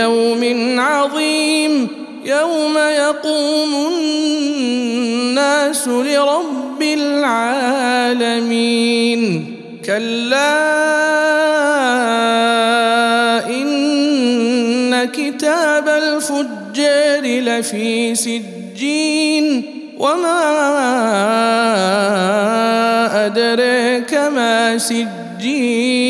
ليوم عظيم يوم يقوم الناس لرب العالمين كلا إن كتاب الفجار لفي سجين وما ادريك ما سجين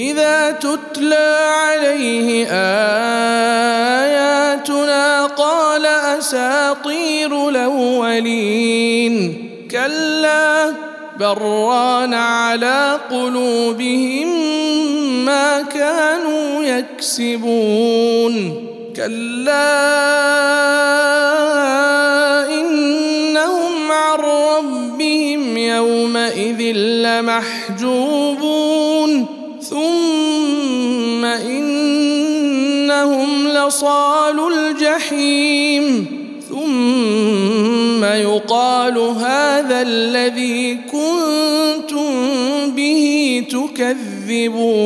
إذا تتلى عليه آياتنا قال أساطير الأولين. كلا بران على قلوبهم ما كانوا يكسبون. كلا إنهم عن ربهم يومئذ لمحجوبون. ثم انهم لصال الجحيم ثم يقال هذا الذي كنتم به تكذبون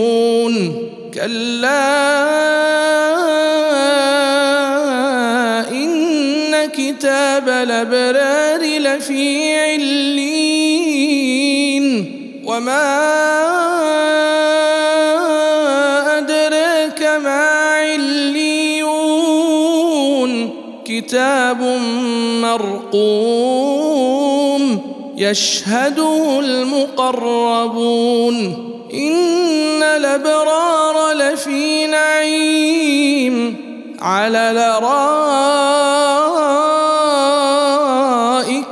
كلا ان كتاب الابرار لفي علين وما كتاب مرقوم يشهده المقربون إن الأبرار لفي نعيم على الأرائك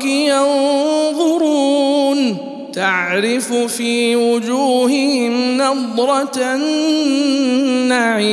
ينظرون تعرف في وجوههم نضره النعيم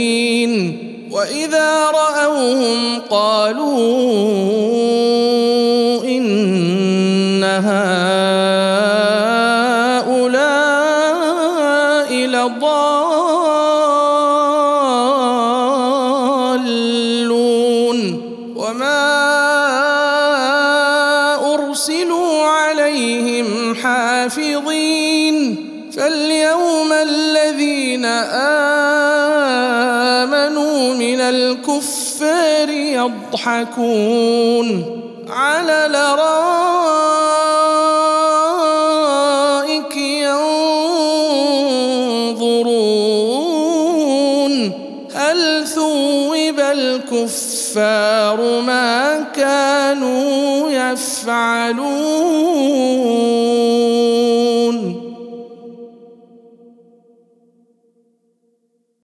وإذا رأوهم قالوا إن هؤلاء لضالون وما أرسلوا عليهم حافظين فاليوم الذين آمنوا من الكفار يضحكون على الأرائك ينظرون هل ثوب الكفار ما كانوا يفعلون